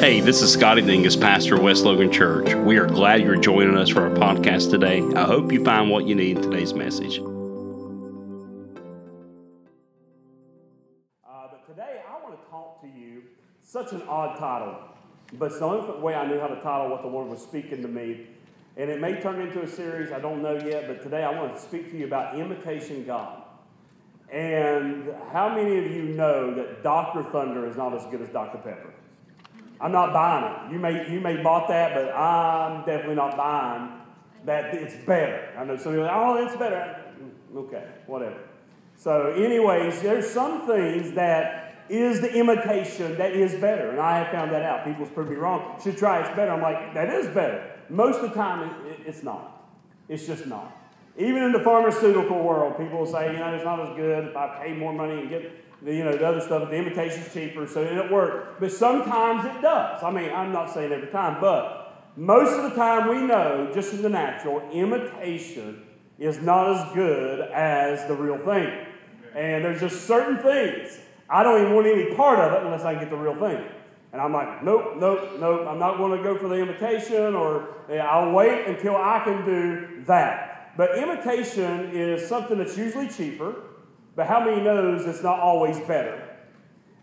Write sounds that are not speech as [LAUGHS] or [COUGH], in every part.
Hey, this is Scotty Dingus, pastor of West Logan Church. We are glad you're joining us for our podcast today. I hope you find what you need in today's message. Uh, but today I want to talk to you. Such an odd title, but it's the only way I knew how to title what the Lord was speaking to me. And it may turn into a series, I don't know yet, but today I want to speak to you about imitation God. And how many of you know that Dr. Thunder is not as good as Dr. Pepper? I'm not buying it. You may, you may bought that, but I'm definitely not buying that it's better. I know some people oh, it's better. Okay, whatever. So, anyways, there's some things that is the imitation that is better. And I have found that out. People's prove me wrong. Should try it's better. I'm like, that is better. Most of the time, it, it's not. It's just not. Even in the pharmaceutical world, people say, you know, it's not as good if I pay more money and get the, you know, the other stuff, the imitation's cheaper, so it don't work. But sometimes it does. I mean, I'm not saying every time, but most of the time we know, just in the natural, imitation is not as good as the real thing. And there's just certain things. I don't even want any part of it unless I get the real thing. And I'm like, nope, nope, nope. I'm not going to go for the imitation, or yeah, I'll wait until I can do that. But imitation is something that's usually cheaper. But how many knows it's not always better?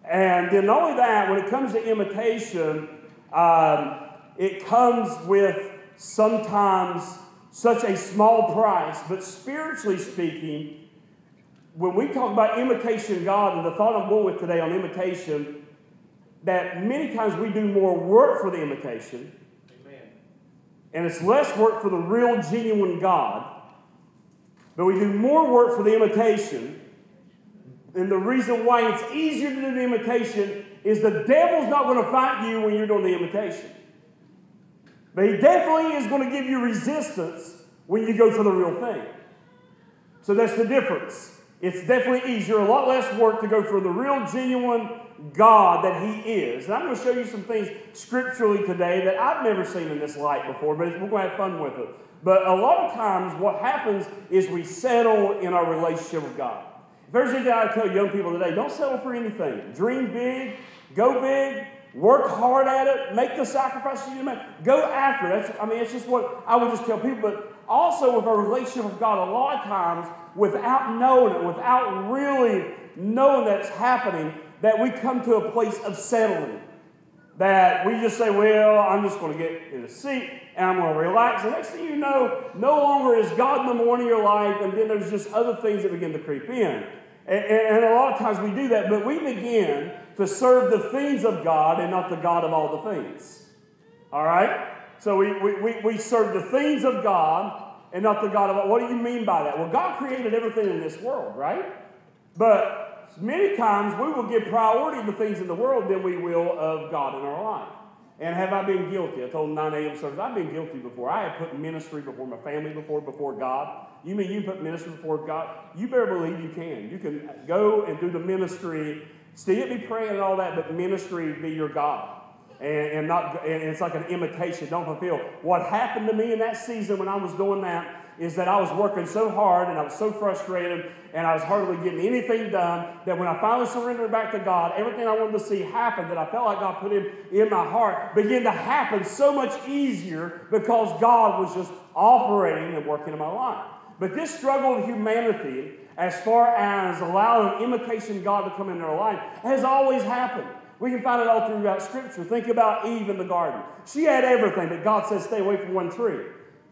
And then not only that, when it comes to imitation, um, it comes with sometimes such a small price, but spiritually speaking, when we talk about imitation God, and the thought I'm going with today on imitation, that many times we do more work for the imitation, Amen. and it's less work for the real, genuine God, but we do more work for the imitation and the reason why it's easier to do the imitation is the devil's not going to fight you when you're doing the imitation. But he definitely is going to give you resistance when you go for the real thing. So that's the difference. It's definitely easier, a lot less work to go for the real, genuine God that He is. And I'm going to show you some things scripturally today that I've never seen in this light before, but we're going to have fun with it. But a lot of times, what happens is we settle in our relationship with God. There's a guy I tell young people today don't settle for anything. Dream big, go big, work hard at it, make the sacrifices you make, go after it. That's, I mean, it's just what I would just tell people. But also with our relationship with God, a lot of times, without knowing it, without really knowing that it's happening, that we come to a place of settling. That we just say, well, I'm just going to get in a seat and I'm going to relax. The next thing you know, no longer is God number one in your life, and then there's just other things that begin to creep in. And, and a lot of times we do that, but we begin to serve the things of God and not the God of all the things. All right? So we, we, we, we serve the things of God and not the God of what do you mean by that? Well, God created everything in this world, right? But many times we will give priority to things in the world than we will of God in our life. And have I been guilty? I told 9 a.m. service, I've been guilty before. I have put ministry before my family before, before God. You mean you put ministry before God? You better believe you can. You can go and do the ministry, still be praying and all that, but ministry be your God. And, and not and it's like an imitation, don't fulfill. What happened to me in that season when I was doing that is that I was working so hard and I was so frustrated and I was hardly getting anything done that when I finally surrendered back to God, everything I wanted to see happen that I felt like God put in, in my heart began to happen so much easier because God was just operating and working in my life. But this struggle of humanity, as far as allowing imitation God to come into our life, has always happened. We can find it all throughout Scripture. Think about Eve in the garden. She had everything, but God said, stay away from one tree.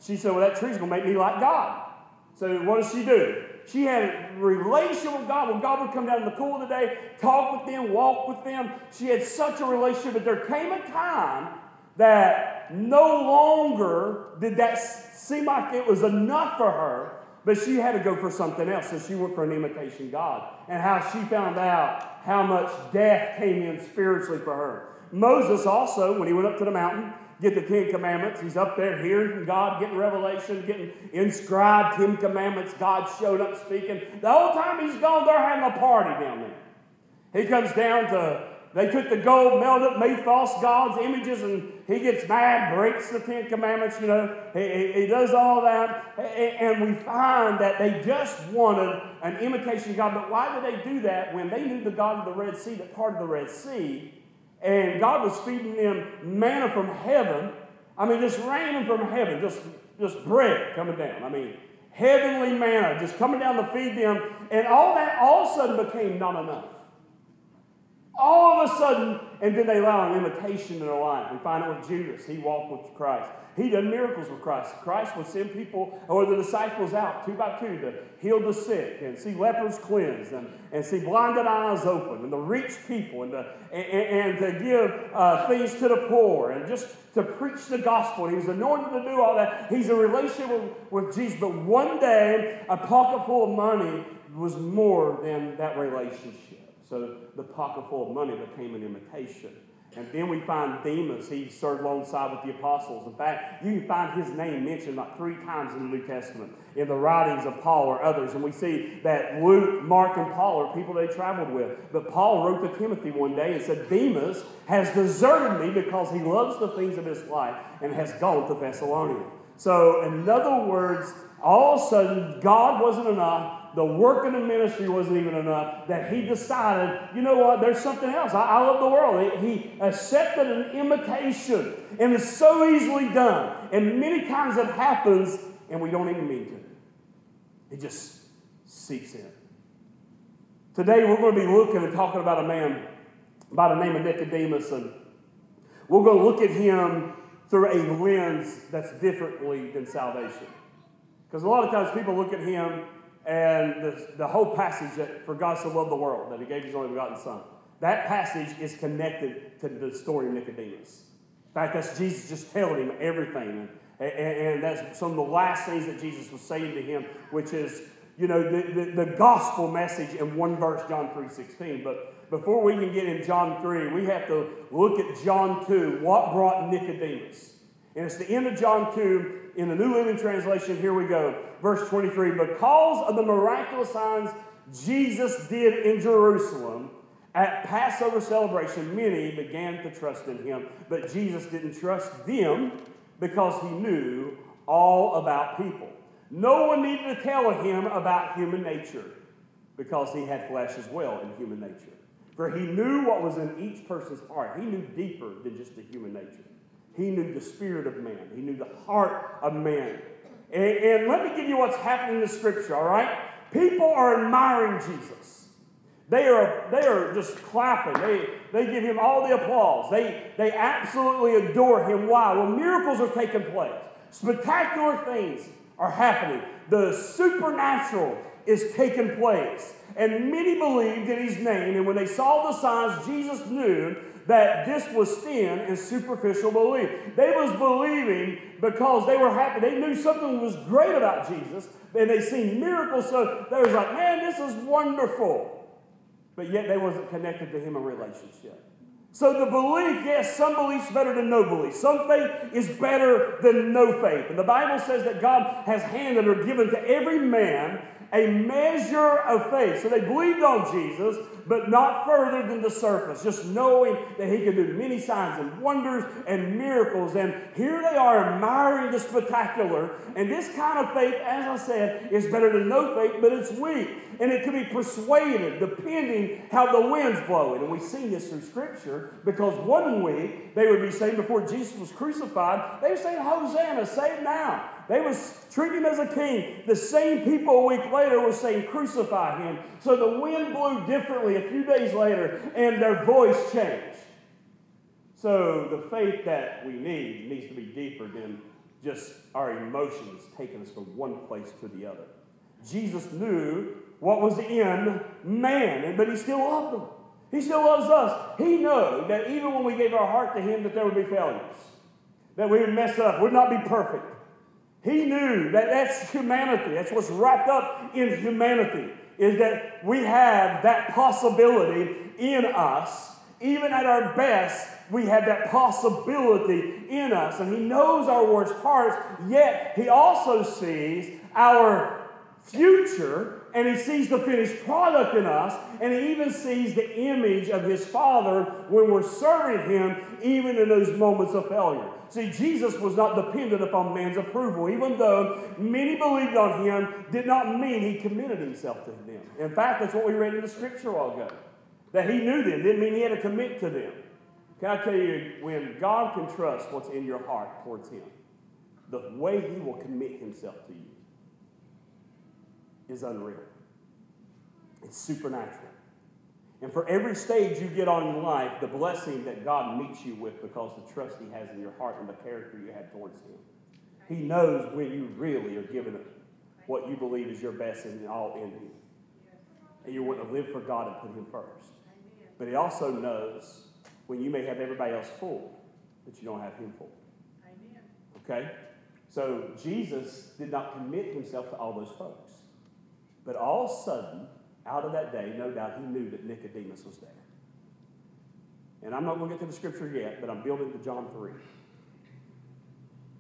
She said, Well, that tree's going to make me like God. So what does she do? She had a relationship with God. When God would come down in the cool of the day, talk with them, walk with them, she had such a relationship. But there came a time that no longer did that seem like it was enough for her, but she had to go for something else. So she went for an imitation God. And how she found out how much death came in spiritually for her. Moses also, when he went up to the mountain, get the Ten Commandments. He's up there hearing from God, getting revelation, getting inscribed Ten Commandments. God showed up speaking. The whole time he's gone, they're having a party down there. He comes down to, they took the gold, melted, made false gods, images, and he gets mad, breaks the Ten Commandments, you know. He, he, he does all that. And we find that they just wanted an imitation of God. But why did they do that when they knew the God of the Red Sea that part of the Red Sea? And God was feeding them manna from heaven. I mean, just raining from heaven, just, just bread coming down. I mean, heavenly manna just coming down to feed them. And all that all of a sudden became not enough. All of a sudden, and then they allow an imitation in their life. We find it with Judas. He walked with Christ. He did miracles with Christ. Christ would send people or the disciples out two by two to heal the sick and see lepers cleansed and, and see blinded eyes open and to reach people and to, and, and to give uh, things to the poor and just to preach the gospel. He was anointed to do all that. He's a relationship with, with Jesus. But one day, a pocket full of money was more than that relationship. So the pocket full of money became an imitation. And then we find Demas. He served alongside with the apostles. In fact, you can find his name mentioned about three times in the New Testament in the writings of Paul or others. And we see that Luke, Mark, and Paul are people they traveled with. But Paul wrote to Timothy one day and said, Demas has deserted me because he loves the things of this life and has gone to Thessalonica. So, in other words, all of a sudden, God wasn't enough the work in the ministry wasn't even enough, that he decided, you know what, there's something else. I, I love the world. He, he accepted an imitation, and it's so easily done. And many times it happens, and we don't even mean to. It just seeps in. Today we're going to be looking and talking about a man by the name of Nicodemus, and we're going to look at him through a lens that's differently than salvation. Because a lot of times people look at him and the, the whole passage that for God so loved the world that he gave his only begotten son. That passage is connected to the story of Nicodemus. In fact, that's Jesus just telling him everything. And, and, and that's some of the last things that Jesus was saying to him, which is, you know, the, the, the gospel message in one verse, John 3.16. But before we can get in John 3, we have to look at John 2, what brought Nicodemus. And it's the end of John 2, in the New Living Translation, here we go. Verse 23 Because of the miraculous signs Jesus did in Jerusalem at Passover celebration, many began to trust in him. But Jesus didn't trust them because he knew all about people. No one needed to tell him about human nature because he had flesh as well in human nature. For he knew what was in each person's heart. He knew deeper than just the human nature. He knew the spirit of man, he knew the heart of man. And, and let me give you what's happening in the scripture, all right? People are admiring Jesus. They are, they are just clapping. They, they give him all the applause. They, they absolutely adore him. Why? Well, miracles are taking place. Spectacular things are happening. The supernatural is taking place. And many believed in his name. And when they saw the signs, Jesus knew that this was thin and superficial belief. They was believing because they were happy. They knew something was great about Jesus, and they seen miracles, so they was like, man, this is wonderful. But yet they wasn't connected to him in relationship. So the belief, yes, some belief's better than no belief. Some faith is better than no faith. And the Bible says that God has handed or given to every man a measure of faith. So they believed on Jesus, but not further than the surface, just knowing that he could do many signs and wonders and miracles. And here they are admiring the spectacular. And this kind of faith, as I said, is better than no faith, but it's weak. And it can be persuaded depending how the wind's blowing. And we see this through Scripture because one week they would be saying before Jesus was crucified, they were saying, Hosanna, save now. They was treating him as a king. The same people a week later were saying, crucify him. So the wind blew differently a few days later, and their voice changed. So the faith that we need needs to be deeper than just our emotions taking us from one place to the other. Jesus knew what was in man, but he still loved them. He still loves us. He knew that even when we gave our heart to him, that there would be failures, that we would mess up, would not be perfect. He knew that that's humanity. That's what's wrapped up in humanity, is that we have that possibility in us. Even at our best, we have that possibility in us. And He knows our worst parts, yet He also sees our future and he sees the finished product in us, and he even sees the image of his Father when we're serving him, even in those moments of failure. See, Jesus was not dependent upon man's approval, even though many believed on him, did not mean he committed himself to them. In fact, that's what we read in the scripture a while ago. That he knew them didn't mean he had to commit to them. Can I tell you, when God can trust what's in your heart towards Him, the way He will commit Himself to you is unreal. It's supernatural. And for every stage you get on in life, the blessing that God meets you with because the trust He has in your heart and the character you have towards Him. He knows when you really are giving what you believe is your best and all in Him. And you want to live for God and put Him first. But He also knows when you may have everybody else full, but you don't have Him full. Okay? So Jesus did not commit Himself to all those folks. But all of a sudden, out of that day, no doubt he knew that Nicodemus was there. And I'm not going to get to the scripture yet, but I'm building to John 3.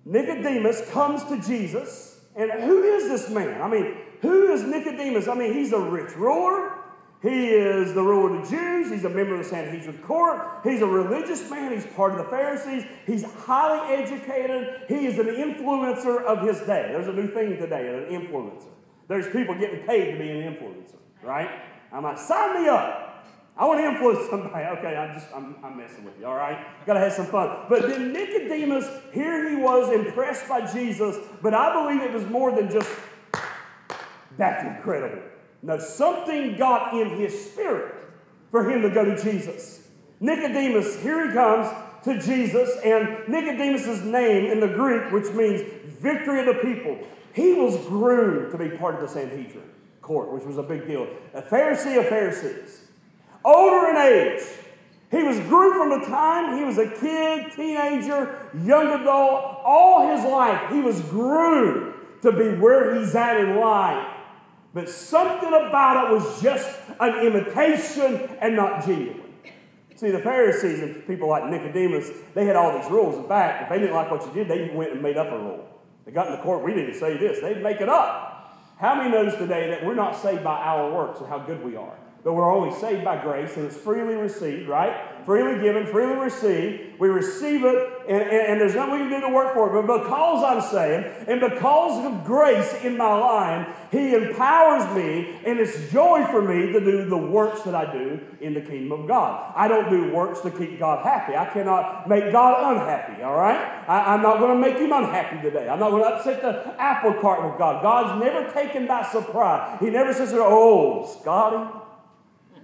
Nicodemus comes to Jesus, and who is this man? I mean, who is Nicodemus? I mean, he's a rich ruler. He is the ruler of the Jews. He's a member of the Sanhedrin court. He's a religious man. He's part of the Pharisees. He's highly educated. He is an influencer of his day. There's a new thing today, an influencer. There's people getting paid to be an influencer, right? I'm like, sign me up. I want to influence [LAUGHS] somebody. Okay, I'm just, I'm, I'm messing with you, all right? Got to have some fun. But then Nicodemus, here he was impressed by Jesus, but I believe it was more than just, that's incredible. No, something got in his spirit for him to go to Jesus. Nicodemus, here he comes to Jesus, and Nicodemus' name in the Greek, which means victory of the people, he was groomed to be part of the Sanhedrin court, which was a big deal. A Pharisee of Pharisees. Older in age. He was groomed from the time he was a kid, teenager, young adult, all his life. He was groomed to be where he's at in life. But something about it was just an imitation and not genuine. See, the Pharisees and people like Nicodemus, they had all these rules. In fact, if they didn't like what you did, they went and made up a rule. They got in the court, we didn't say this. They'd make it up. How many knows today that we're not saved by our works or how good we are? But we're only saved by grace and it's freely received, right? Freely given, freely received. We receive it, and, and, and, there's nothing we can do to work for it. But because I'm saying, and because of grace in my life, He empowers me, and it's joy for me to do the works that I do in the kingdom of God. I don't do works to keep God happy. I cannot make God unhappy, all right? I, I'm not going to make Him unhappy today. I'm not going to upset the apple cart with God. God's never taken by surprise. He never says, oh, Scotty,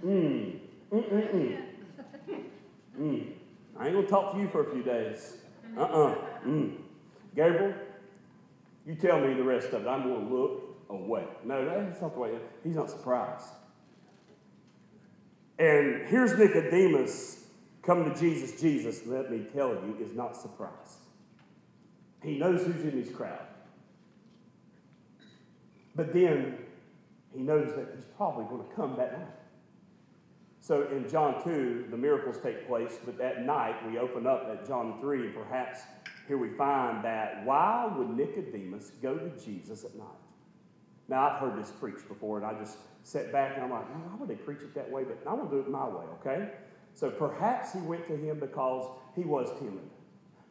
mm, mm, mm. I ain't to talk to you for a few days. Uh uh-uh. uh mm. Gabriel, you tell me the rest of it. I'm to look away. No, that's not the way. He's not surprised. And here's Nicodemus come to Jesus. Jesus, let me tell you, is not surprised. He knows who's in his crowd. But then he knows that he's probably going to come that night. So in John 2, the miracles take place, but at night we open up at John 3, and perhaps here we find that why would Nicodemus go to Jesus at night? Now, I've heard this preached before, and I just sat back and I'm like, why would they preach it that way? But I want to do it my way, okay? So perhaps he went to him because he was timid.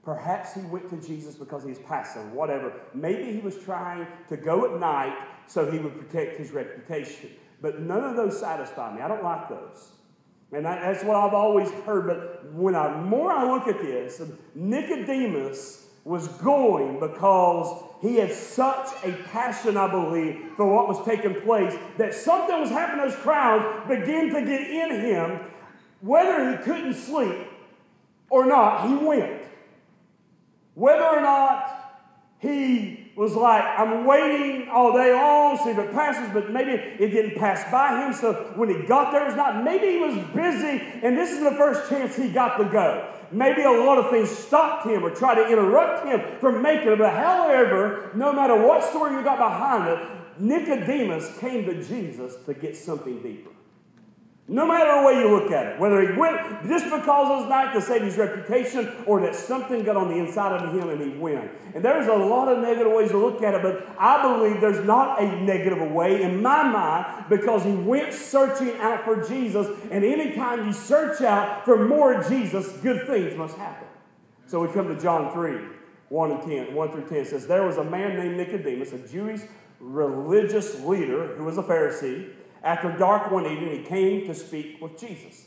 Perhaps he went to Jesus because he's passive, whatever. Maybe he was trying to go at night so he would protect his reputation. But none of those satisfy me. I don't like those. And that's what I've always heard. But when I more I look at this, Nicodemus was going because he had such a passion, I believe, for what was taking place that something was happening. Those crowds began to get in him. Whether he couldn't sleep or not, he went. Whether or not he was like, I'm waiting all day long, see if it passes, but maybe it didn't pass by him. So when he got there, it was not. Maybe he was busy, and this is the first chance he got to go. Maybe a lot of things stopped him or tried to interrupt him from making it. But however, no matter what story you got behind it, Nicodemus came to Jesus to get something deeper. No matter the way you look at it, whether he went just because it was night to save his reputation or that something got on the inside of him and he went. And there's a lot of negative ways to look at it, but I believe there's not a negative way in my mind because he went searching out for Jesus. And anytime you search out for more Jesus, good things must happen. So we come to John 3 1 and 10, 1 through 10 says, There was a man named Nicodemus, a Jewish religious leader who was a Pharisee. After dark one evening, he came to speak with Jesus.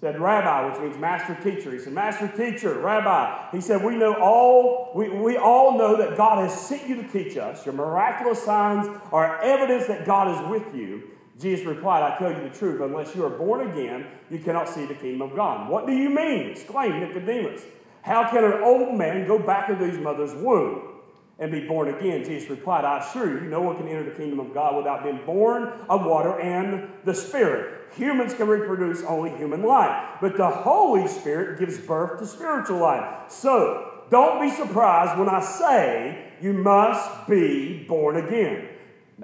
said, Rabbi, which means master teacher. He said, Master teacher, Rabbi. He said, We know all, we, we all know that God has sent you to teach us. Your miraculous signs are evidence that God is with you. Jesus replied, I tell you the truth, unless you are born again, you cannot see the kingdom of God. What do you mean? exclaimed Nicodemus. How can an old man go back into his mother's womb? And be born again? Jesus replied, I assure you, no one can enter the kingdom of God without being born of water and the Spirit. Humans can reproduce only human life, but the Holy Spirit gives birth to spiritual life. So, don't be surprised when I say you must be born again.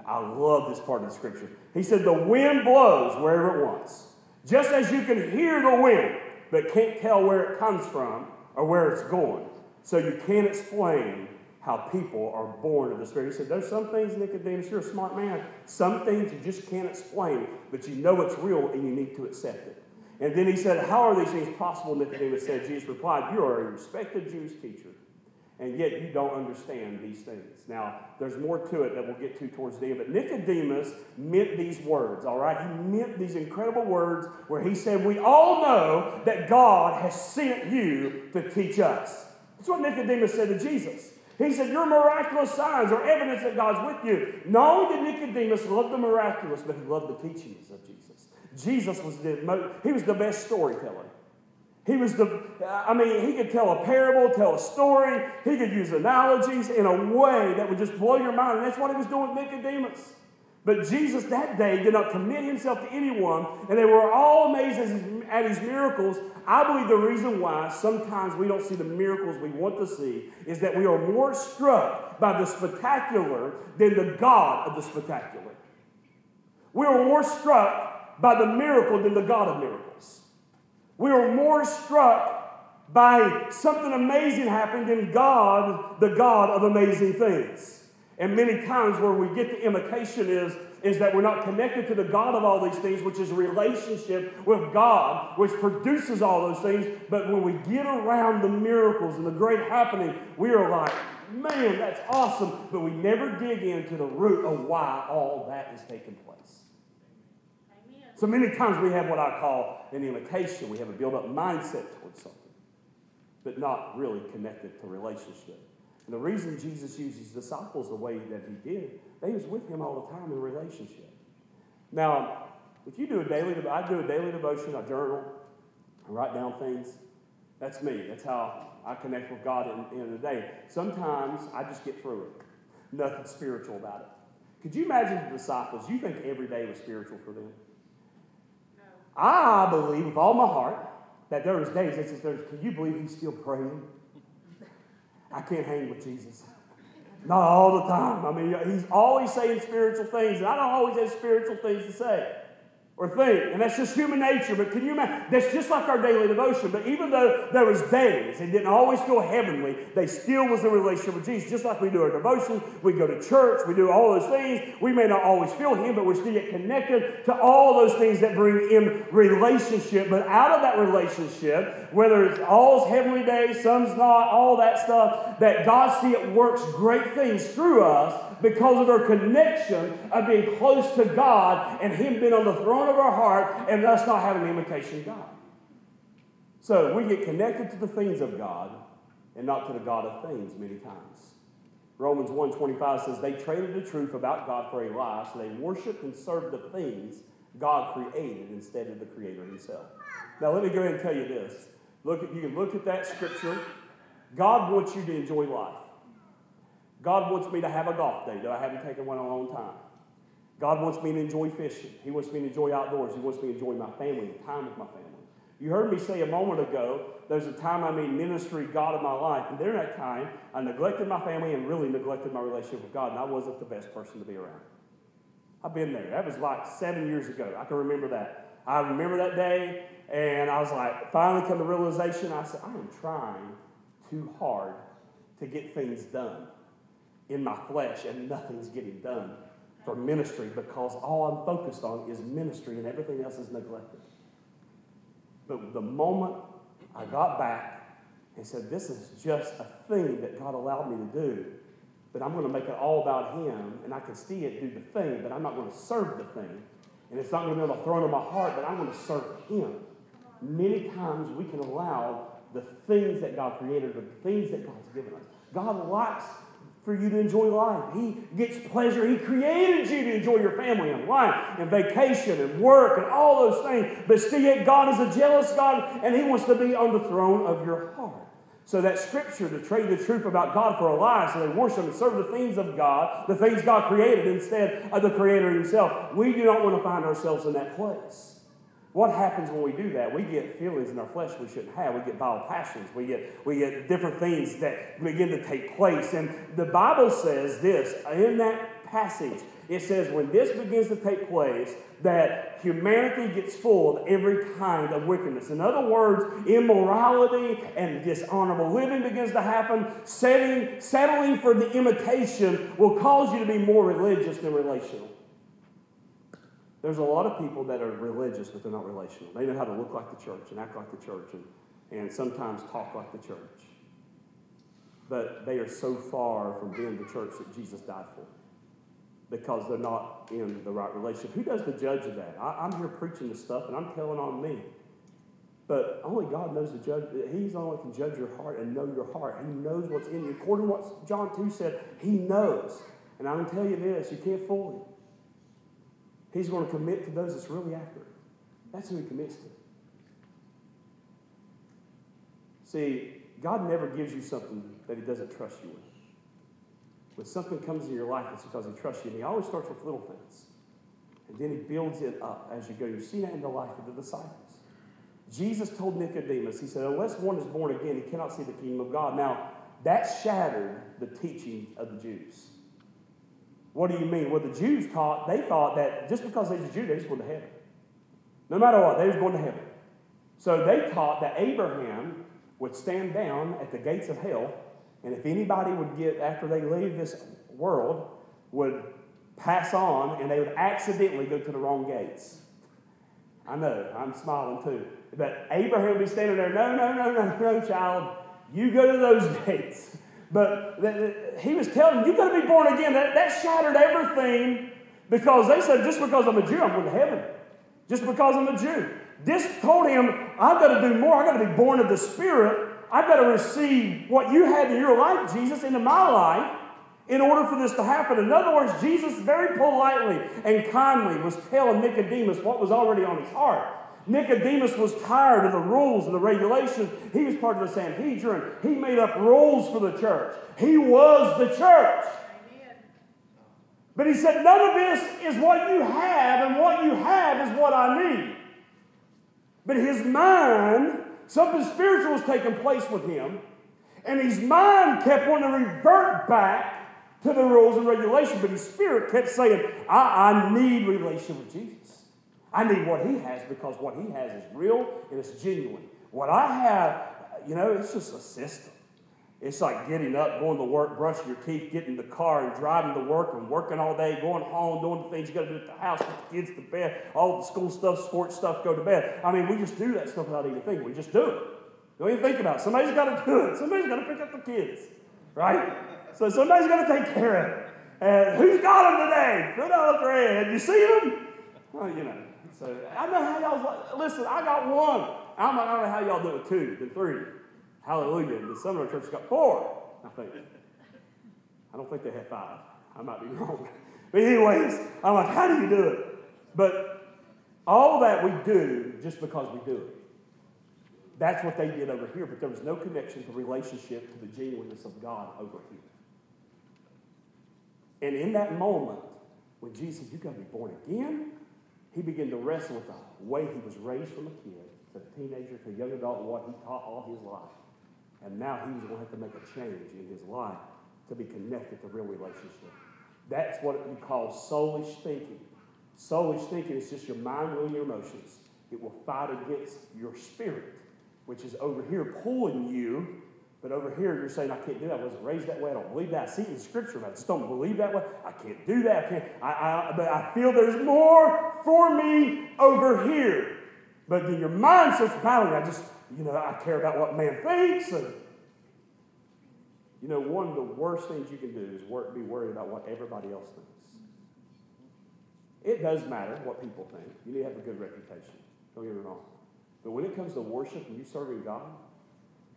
I love this part of the scripture. He said, The wind blows wherever it wants. Just as you can hear the wind, but can't tell where it comes from or where it's going. So you can't explain how people are born of the Spirit. He said, There's some things, Nicodemus, you're a smart man. Some things you just can't explain, but you know it's real and you need to accept it. And then he said, How are these things possible? Nicodemus said, Jesus replied, You are a respected Jewish teacher, and yet you don't understand these things. Now, there's more to it that we'll get to towards the end, but Nicodemus meant these words, all right? He meant these incredible words where he said, We all know that God has sent you to teach us. That's what Nicodemus said to Jesus. He said, Your miraculous signs are evidence that God's with you. Not only did Nicodemus love the miraculous, but he loved the teachings of Jesus. Jesus was the, he was the best storyteller. He was the, I mean, he could tell a parable, tell a story. He could use analogies in a way that would just blow your mind. And that's what he was doing with Nicodemus. But Jesus that day did not commit himself to anyone, and they were all amazed at his, miracles. I believe the reason why sometimes we don't see the miracles we want to see is that we are more struck by the spectacular than the God of the spectacular. We are more struck by the miracle than the God of miracles. We are more struck by something amazing happened than God, the God of amazing things. And many times where we get the imitation is, is that we're not connected to the God of all these things, which is relationship with God, which produces all those things. But when we get around the miracles and the great happening, we are like, man, that's awesome. But we never dig into the root of why all that is taking place. So many times we have what I call an imitation. We have a built up mindset towards something, but not really connected to relationship. And the reason Jesus used his disciples the way that he did, they was with him all the time in relationship. Now, if you do a daily, I do a daily devotion, I journal, I write down things. That's me. That's how I connect with God in, in the day. Sometimes I just get through it. Nothing spiritual about it. Could you imagine the disciples? You think every day was spiritual for them? No. I believe with all my heart that there was days that says, can you believe he's still praying? I can't hang with Jesus. Not all the time. I mean, he's always saying spiritual things, and I don't always have spiritual things to say or think. And that's just human nature. But can you imagine? That's just like our daily devotion. But even though there was days and didn't always feel heavenly, they still was a relationship with Jesus. Just like we do our devotion, we go to church, we do all those things. We may not always feel Him, but we're still get connected to all those things that bring in relationship. But out of that relationship, whether it's all's heavenly days, some's not, all that stuff, that God see it works great things through us because of our connection of being close to God and Him being on the throne of our heart and us not having an imitation God. So we get connected to the things of God and not to the God of things many times. Romans 1.25 says they traded the truth about God for a lie, so they worshiped and served the things God created instead of the Creator Himself. Now let me go ahead and tell you this. Look, at, you can look at that scripture. God wants you to enjoy life. God wants me to have a golf day, though I haven't taken one in a long time. God wants me to enjoy fishing. He wants me to enjoy outdoors. He wants me to enjoy my family and time with my family. You heard me say a moment ago, there's a time I made ministry God of my life. And during that time, I neglected my family and really neglected my relationship with God, and I wasn't the best person to be around. I've been there. That was like seven years ago. I can remember that. I remember that day, and I was like, finally come to realization. I said, I am trying too hard to get things done in my flesh and nothing's getting done for ministry because all I'm focused on is ministry and everything else is neglected. But the moment I got back and said, This is just a thing that God allowed me to do, but I'm going to make it all about Him, and I can see it do the thing, but I'm not going to serve the thing. And it's not going to be on the throne of my heart, but I'm going to serve Him. many times we can allow the things that God created, the things that God's given us. God likes for you to enjoy life. He gets pleasure. He created you to enjoy your family and life and vacation and work and all those things. But still, yet God is a jealous God and He wants to be on the throne of your heart. So that scripture to trade the truth about God for a lie, so they worship and serve the things of God, the things God created instead of the Creator Himself. We do not want to find ourselves in that place. What happens when we do that? We get feelings in our flesh we shouldn't have. We get vile passions. We get, we get different things that begin to take place. And the Bible says this in that passage. It says, when this begins to take place, that humanity gets full of every kind of wickedness. In other words, immorality and dishonorable living begins to happen. Setting, settling for the imitation will cause you to be more religious than relational. There's a lot of people that are religious, but they're not relational. They know how to look like the church and act like the church and, and sometimes talk like the church. But they are so far from being the church that Jesus died for because they're not in the right relationship. Who does the judge of that? I, am here preaching this stuff and I'm telling on me. But only God knows the judge. He's the only one can judge your heart and know your heart. He knows what's in you. According to what John 2 said, He knows. And I'm going to tell you this you can't fool Him. He's going to commit to those that's really after him. That's who he commits to. See, God never gives you something that he doesn't trust you with. When something comes into your life, it's because he trusts you. And he always starts with little things. And then he builds it up as you go. You see that in the life of the disciples. Jesus told Nicodemus, he said, unless one is born again, he cannot see the kingdom of God. Now, that shattered the teaching of the Jews. What do you mean? Well, the Jews taught, they thought that just because they was a Jew, they was going to heaven. No matter what, they was going to heaven. So they taught that Abraham would stand down at the gates of hell, and if anybody would get, after they leave this world, would pass on, and they would accidentally go to the wrong gates. I know, I'm smiling too. But Abraham would be standing there, no, no, no, no, no, child. You go to those [LAUGHS] gates. But he was telling you've got to be born again. That, that shattered everything because they said, just because I'm a Jew, I'm going to heaven. Just because I'm a Jew. This told him, I've got to do more. I've got to be born of the Spirit. I've got to receive what you had in your life, Jesus, into my life in order for this to happen. In other words, Jesus very politely and kindly was telling Nicodemus what was already on his heart. Nicodemus was tired of the rules and the regulations. He was part of the Sanhedrin. He made up rules for the church. He was the church. But he said, None of this is what you have, and what you have is what I need. But his mind, something spiritual was taking place with him, and his mind kept wanting to revert back to the rules and regulations, but his spirit kept saying, I, I need relationship with Jesus. I need what he has because what he has is real and it's genuine. What I have, you know, it's just a system. It's like getting up, going to work, brushing your teeth, getting in the car and driving to work and working all day, going home, doing the things you got to do at the house, put the kids to bed, all the school stuff, sports stuff, go to bed. I mean, we just do that stuff without even thinking. We just do it. Don't even think about it. Somebody's got to do it. Somebody's got to pick up the kids, right? So somebody's got to take care of it. And who's got them today? Put out the red. You see them? Well, you know. So I know how y'all listen. I got one. I don't know how y'all do it two, then three. Hallelujah. And of our churches got four. I think. I don't think they have five. I might be [LAUGHS] wrong. But anyways, I'm like, how do you do it? But all that we do just because we do it. That's what they did over here, but there was no connection to relationship to the genuineness of God over here. And in that moment, when Jesus You got to be born again, he began to wrestle with the way he was raised from a kid to a teenager to a young adult what he taught all his life. And now he was going to have to make a change in his life to be connected to real relationship. That's what we call soulish thinking. Soulish thinking is just your mind, will, your emotions. It will fight against your spirit, which is over here pulling you but over here, you're saying, I can't do that. I wasn't raised that way. I don't believe that. I see it in Scripture, but I just don't believe that way. I can't do that. I can't. I, I, but I feel there's more for me over here. But then your mind starts battling. I just, you know, I care about what man thinks. And, you know, one of the worst things you can do is work, be worried about what everybody else thinks. It does matter what people think. You need to have a good reputation. Don't get me wrong. But when it comes to worship and you serving God,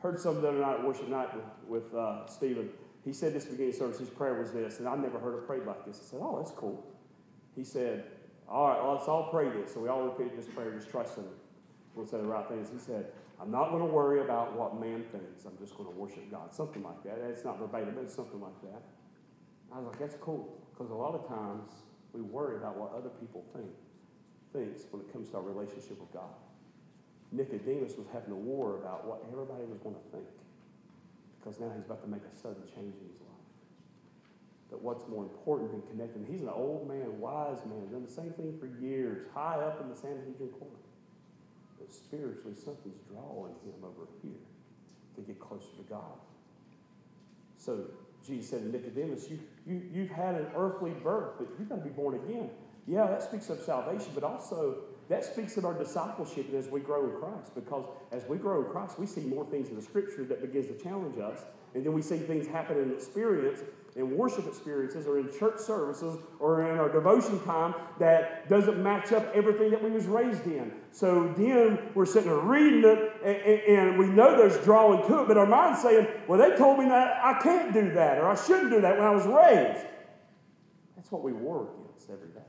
heard some the other night at worship night with, with uh, Stephen. He said this beginning service, his prayer was this, and I never heard a prayer like this. I said, Oh, that's cool. He said, All right, well, let's all pray this. So we all repeated this prayer, just trusting him. We'll say the right things. He said, I'm not going to worry about what man thinks. I'm just going to worship God. Something like that. It's not verbatim, but it's something like that. I was like, that's cool. Because a lot of times we worry about what other people think, thinks when it comes to our relationship with God. Nicodemus was having a war about what everybody was going to think. Because now he's about to make a sudden change in his life. But what's more important than connecting? He's an old man, wise man, done the same thing for years, high up in the Sanhedrin court. But spiritually, something's drawing him over here to get closer to God. So Jesus said to Nicodemus, you, you, You've had an earthly birth, but you've got to be born again. Yeah, that speaks of salvation, but also that speaks of our discipleship as we grow in Christ. Because as we grow in Christ, we see more things in the Scripture that begins to challenge us. And then we see things happen in experience, in worship experiences, or in church services, or in our devotion time that doesn't match up everything that we was raised in. So then we're sitting there reading it, and, and we know there's drawing to it, but our mind's saying, well, they told me that I can't do that, or I shouldn't do that when I was raised. That's what we war against every day.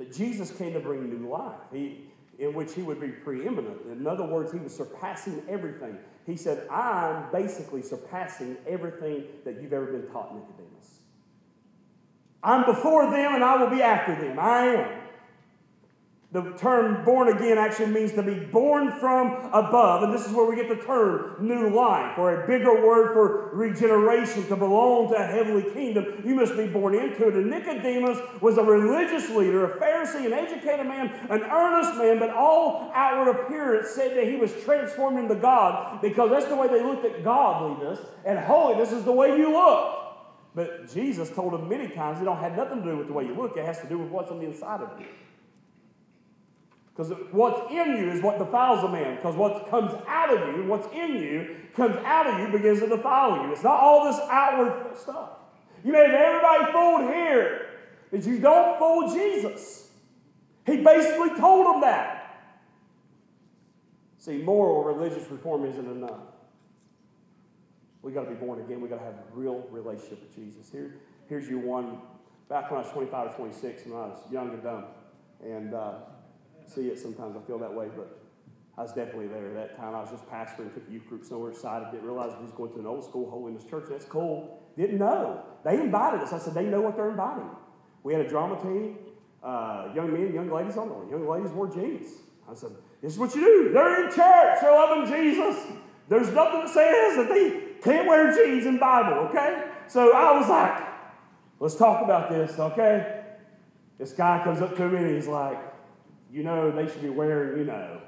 But Jesus came to bring new life, he, in which he would be preeminent. In other words, he was surpassing everything. He said, I'm basically surpassing everything that you've ever been taught, Nicodemus. I'm before them and I will be after them. I am. The term born again actually means to be born from above, and this is where we get the term new life, or a bigger word for regeneration, to belong to a heavenly kingdom. You must be born into it. And Nicodemus was a religious leader, a Pharisee, an educated man, an earnest man, but all outward appearance said that he was transformed into God because that's the way they looked at godliness, and holiness is the way you look. But Jesus told him many times it don't have nothing to do with the way you look, it has to do with what's on the inside of you. Because what's in you is what defiles a man. Because what comes out of you, what's in you, comes out of you, begins to defile you. It's not all this outward stuff. You may have everybody fooled here, but you don't fool Jesus. He basically told them that. See, moral religious reform isn't enough. We got to be born again. We got to have a real relationship with Jesus. Here, here's you one. Back when I was 25 or 26, when I was young and dumb, and uh, see it sometimes. I feel that way, but I was definitely there at that time. I was just pastoring, took a youth group somewhere excited, didn't realize we was going to an old school holiness church. That's cool. Didn't know. They invited us. I said, they know what they're inviting. We had a drama team, uh, young men, young ladies on there. Young ladies wore jeans. I said, this is what you do. They're in church. They're loving Jesus. There's nothing that says that they can't wear jeans in Bible, okay? So I was like, let's talk about this, okay? This guy comes up to me and he's like, you know, they should be wearing, you know.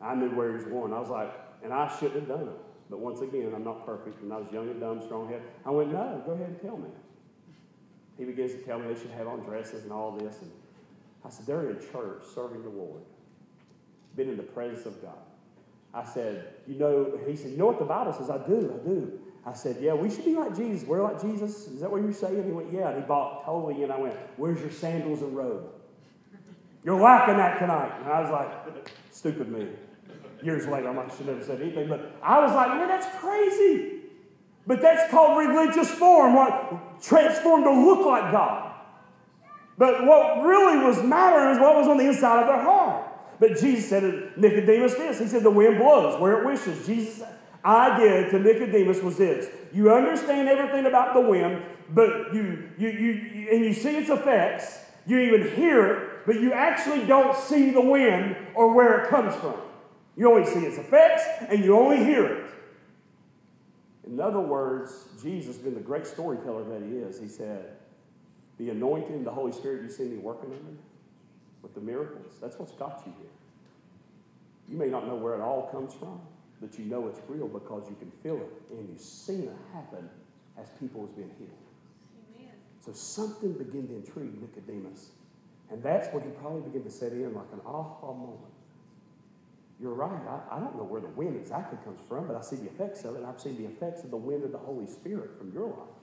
I knew where he was going. I was like, and I shouldn't have done it. But once again, I'm not perfect, and I was young and dumb, strong head. I went, no, go ahead and tell me. He begins to tell me they should have on dresses and all this. And I said, they're in church serving the Lord, been in the presence of God. I said, you know, he said, you know what the Bible says? I do, I do. I said, yeah, we should be like Jesus. We're like Jesus. Is that what you're saying? He went, yeah. And he bought totally And I went, where's your sandals and robe? You're lacking that tonight. And I was like, stupid me. Years later, i'm like should never said anything, but I was like, man, that's crazy. But that's called religious form, what transformed to look like God. But what really was mattering is what was on the inside of their heart. But Jesus said to Nicodemus this. He said, The wind blows where it wishes. Jesus' idea to Nicodemus was this. You understand everything about the wind, but you, you, you, and you see its effects, you even hear it, but you actually don't see the wind or where it comes from. You only see its effects and you only hear it. In other words, Jesus, being the great storyteller that he is, he said, The anointing, the Holy Spirit you see me working in me with the miracles, that's what's got you here. You may not know where it all comes from, but you know it's real because you can feel it and you've seen it happen as people has been healed. Amen. So something began to intrigue Nicodemus. And that's when he probably began to set in like an aha moment. You're right. I, I don't know where the wind exactly comes from, but I see the effects of it. I've seen the effects of the wind of the Holy Spirit from your life.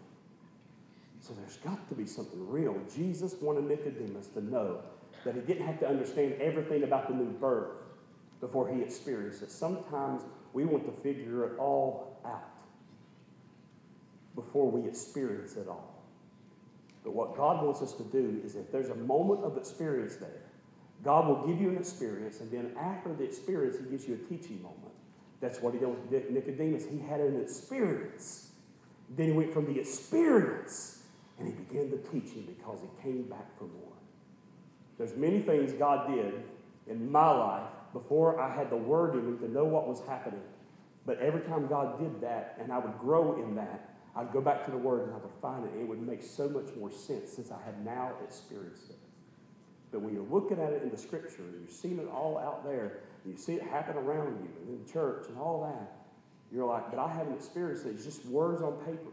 So there's got to be something real. Jesus wanted Nicodemus to know that he didn't have to understand everything about the new birth before he experienced it. Sometimes we want to figure it all out before we experience it all. But what God wants us to do is if there's a moment of experience there, God will give you an experience, and then after the experience, He gives you a teaching moment. That's what He did with Nicodemus. He had an experience. Then He went from the experience and He began the teaching because He came back for more. There's many things God did in my life before I had the word in me to know what was happening. But every time God did that, and I would grow in that, I'd go back to the word and I would find it. It would make so much more sense since I have now experienced it. But when you're looking at it in the scripture and you're seeing it all out there, and you see it happen around you and in church and all that, you're like, but I haven't experienced it. It's just words on paper.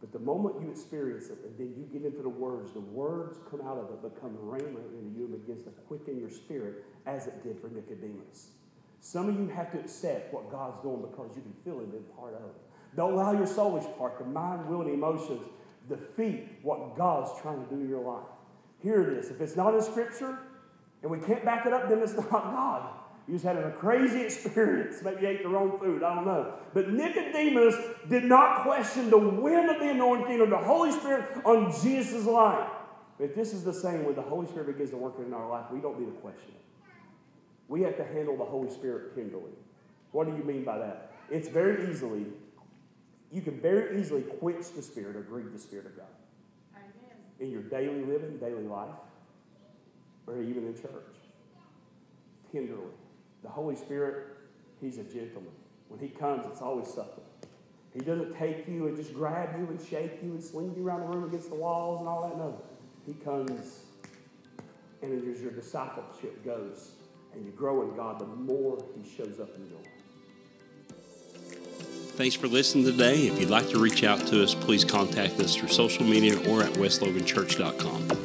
But the moment you experience it and then you get into the words, the words come out of it, become rhema into you and begins to quicken your spirit as it did for Nicodemus. Some of you have to accept what God's doing because you can feel it in part of it. Don't allow your soulish part, the mind, will, and emotions, defeat what God's trying to do in your life. Hear this. If it's not in Scripture and we can't back it up, then it's [LAUGHS] not God. You just had a crazy experience. Maybe you ate the wrong food. I don't know. But Nicodemus did not question the wind of the anointing or the Holy Spirit on Jesus' life. But this is the same when the Holy Spirit begins to work in our life, we don't need to question it. We have to handle the Holy Spirit tenderly. What do you mean by that? It's very easily, you can very easily quench the Spirit or grieve the Spirit of God in your daily living, daily life, or even in church. Tenderly. The Holy Spirit, He's a gentleman. When He comes, it's always subtle. He doesn't take you and just grab you and shake you and swing you around the room against the walls and all that. No. He comes and as your discipleship goes and you grow in God, the more He shows up in your life. Thanks for listening today. If you'd like to reach out to us, please contact us through social media or at westloganchurch.com.